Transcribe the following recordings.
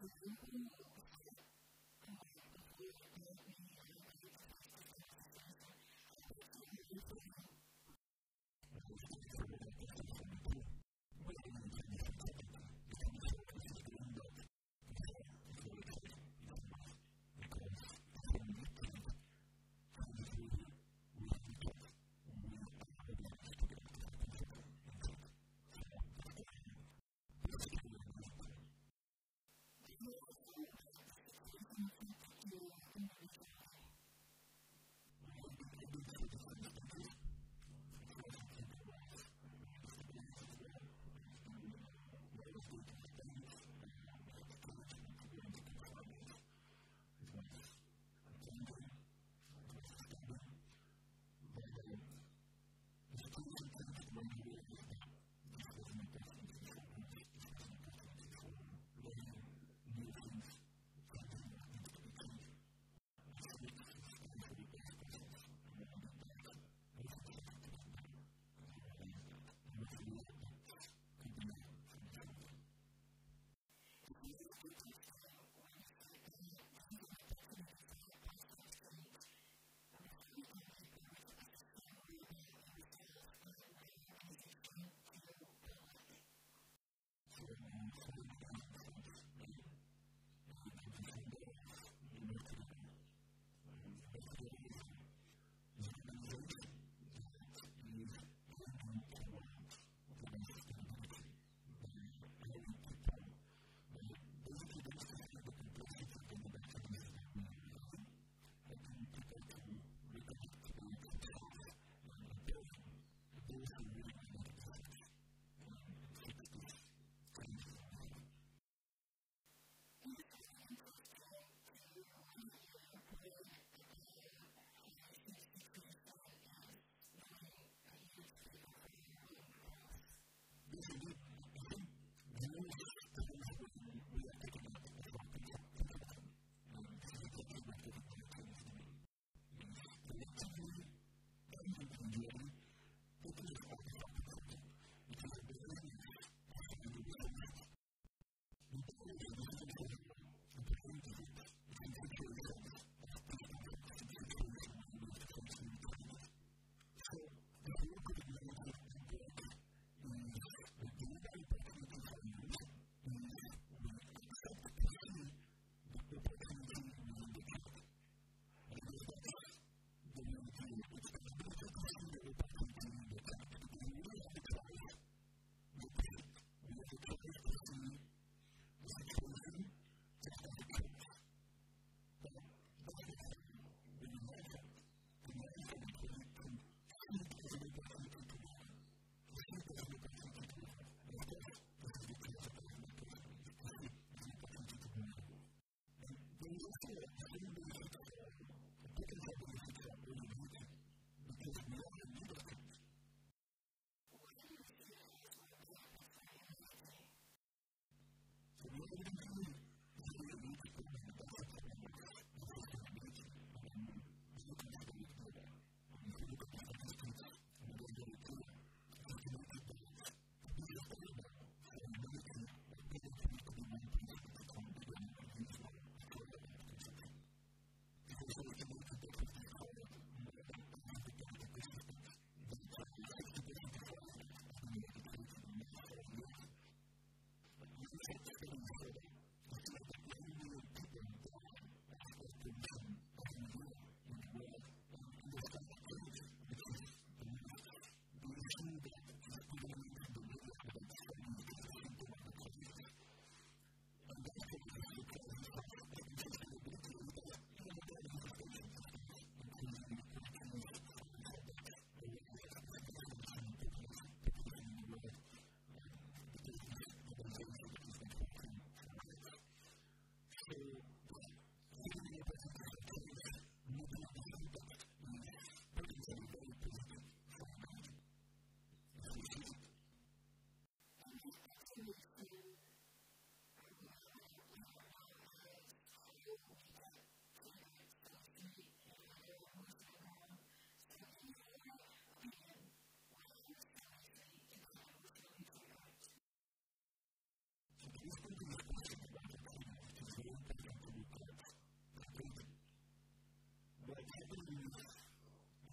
Thank you どうも。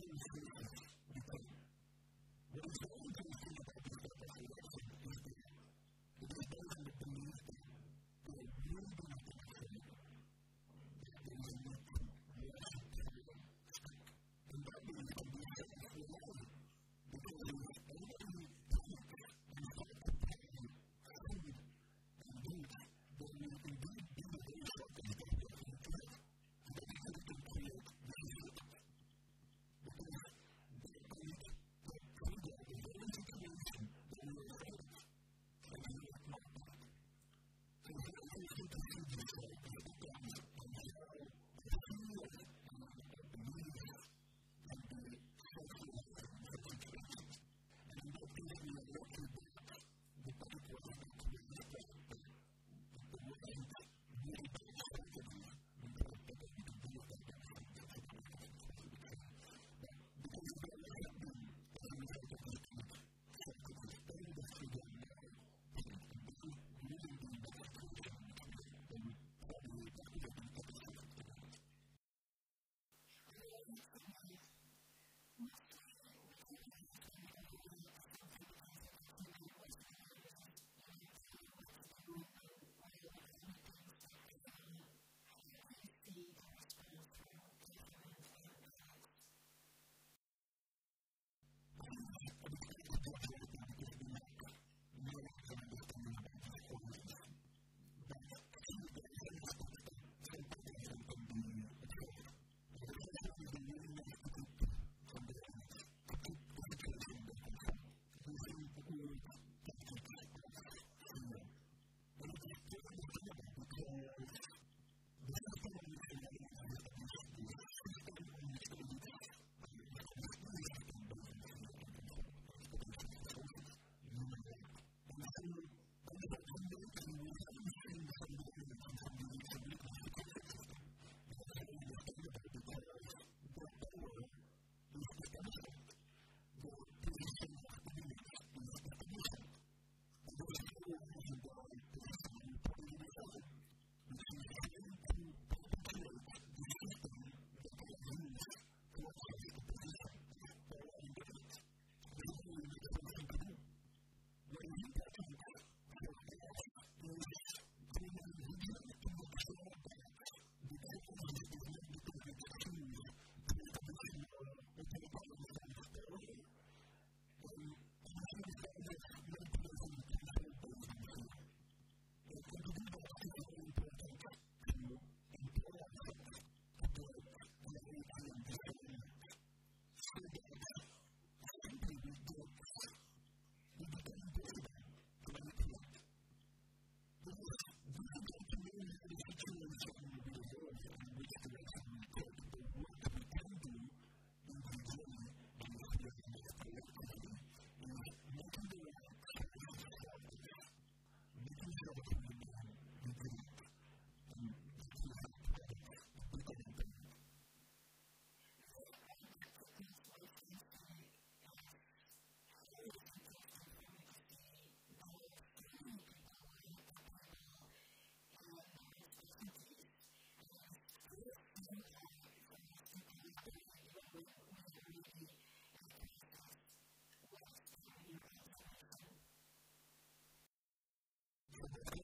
Jesus return. When his own comes Thank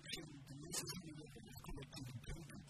production, the necessary level of collective improvement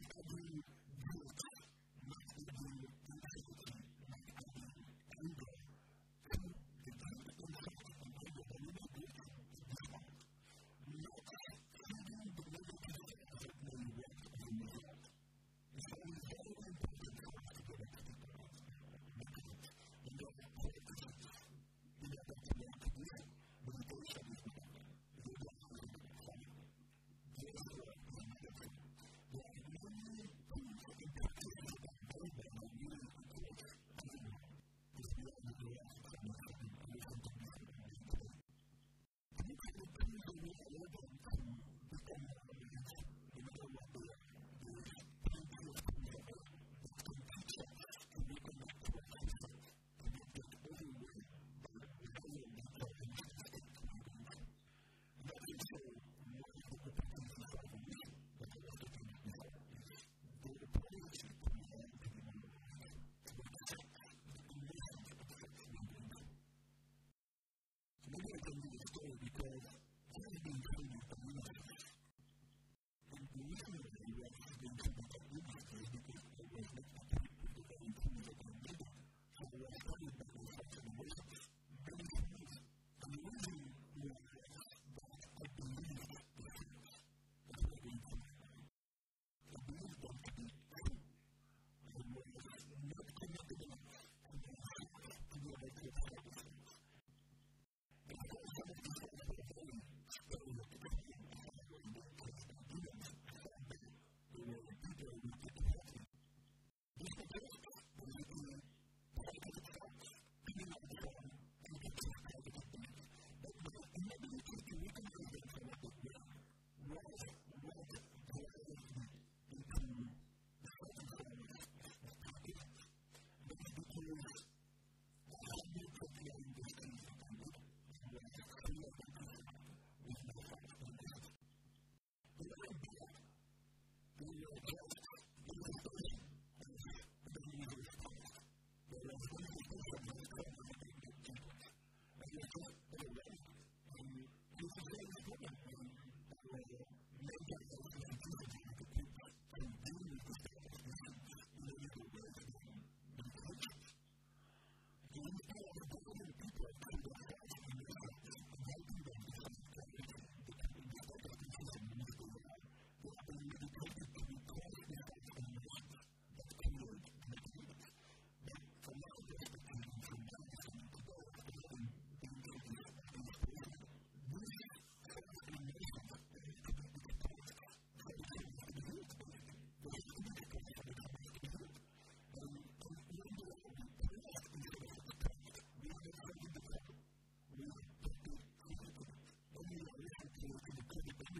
I do going to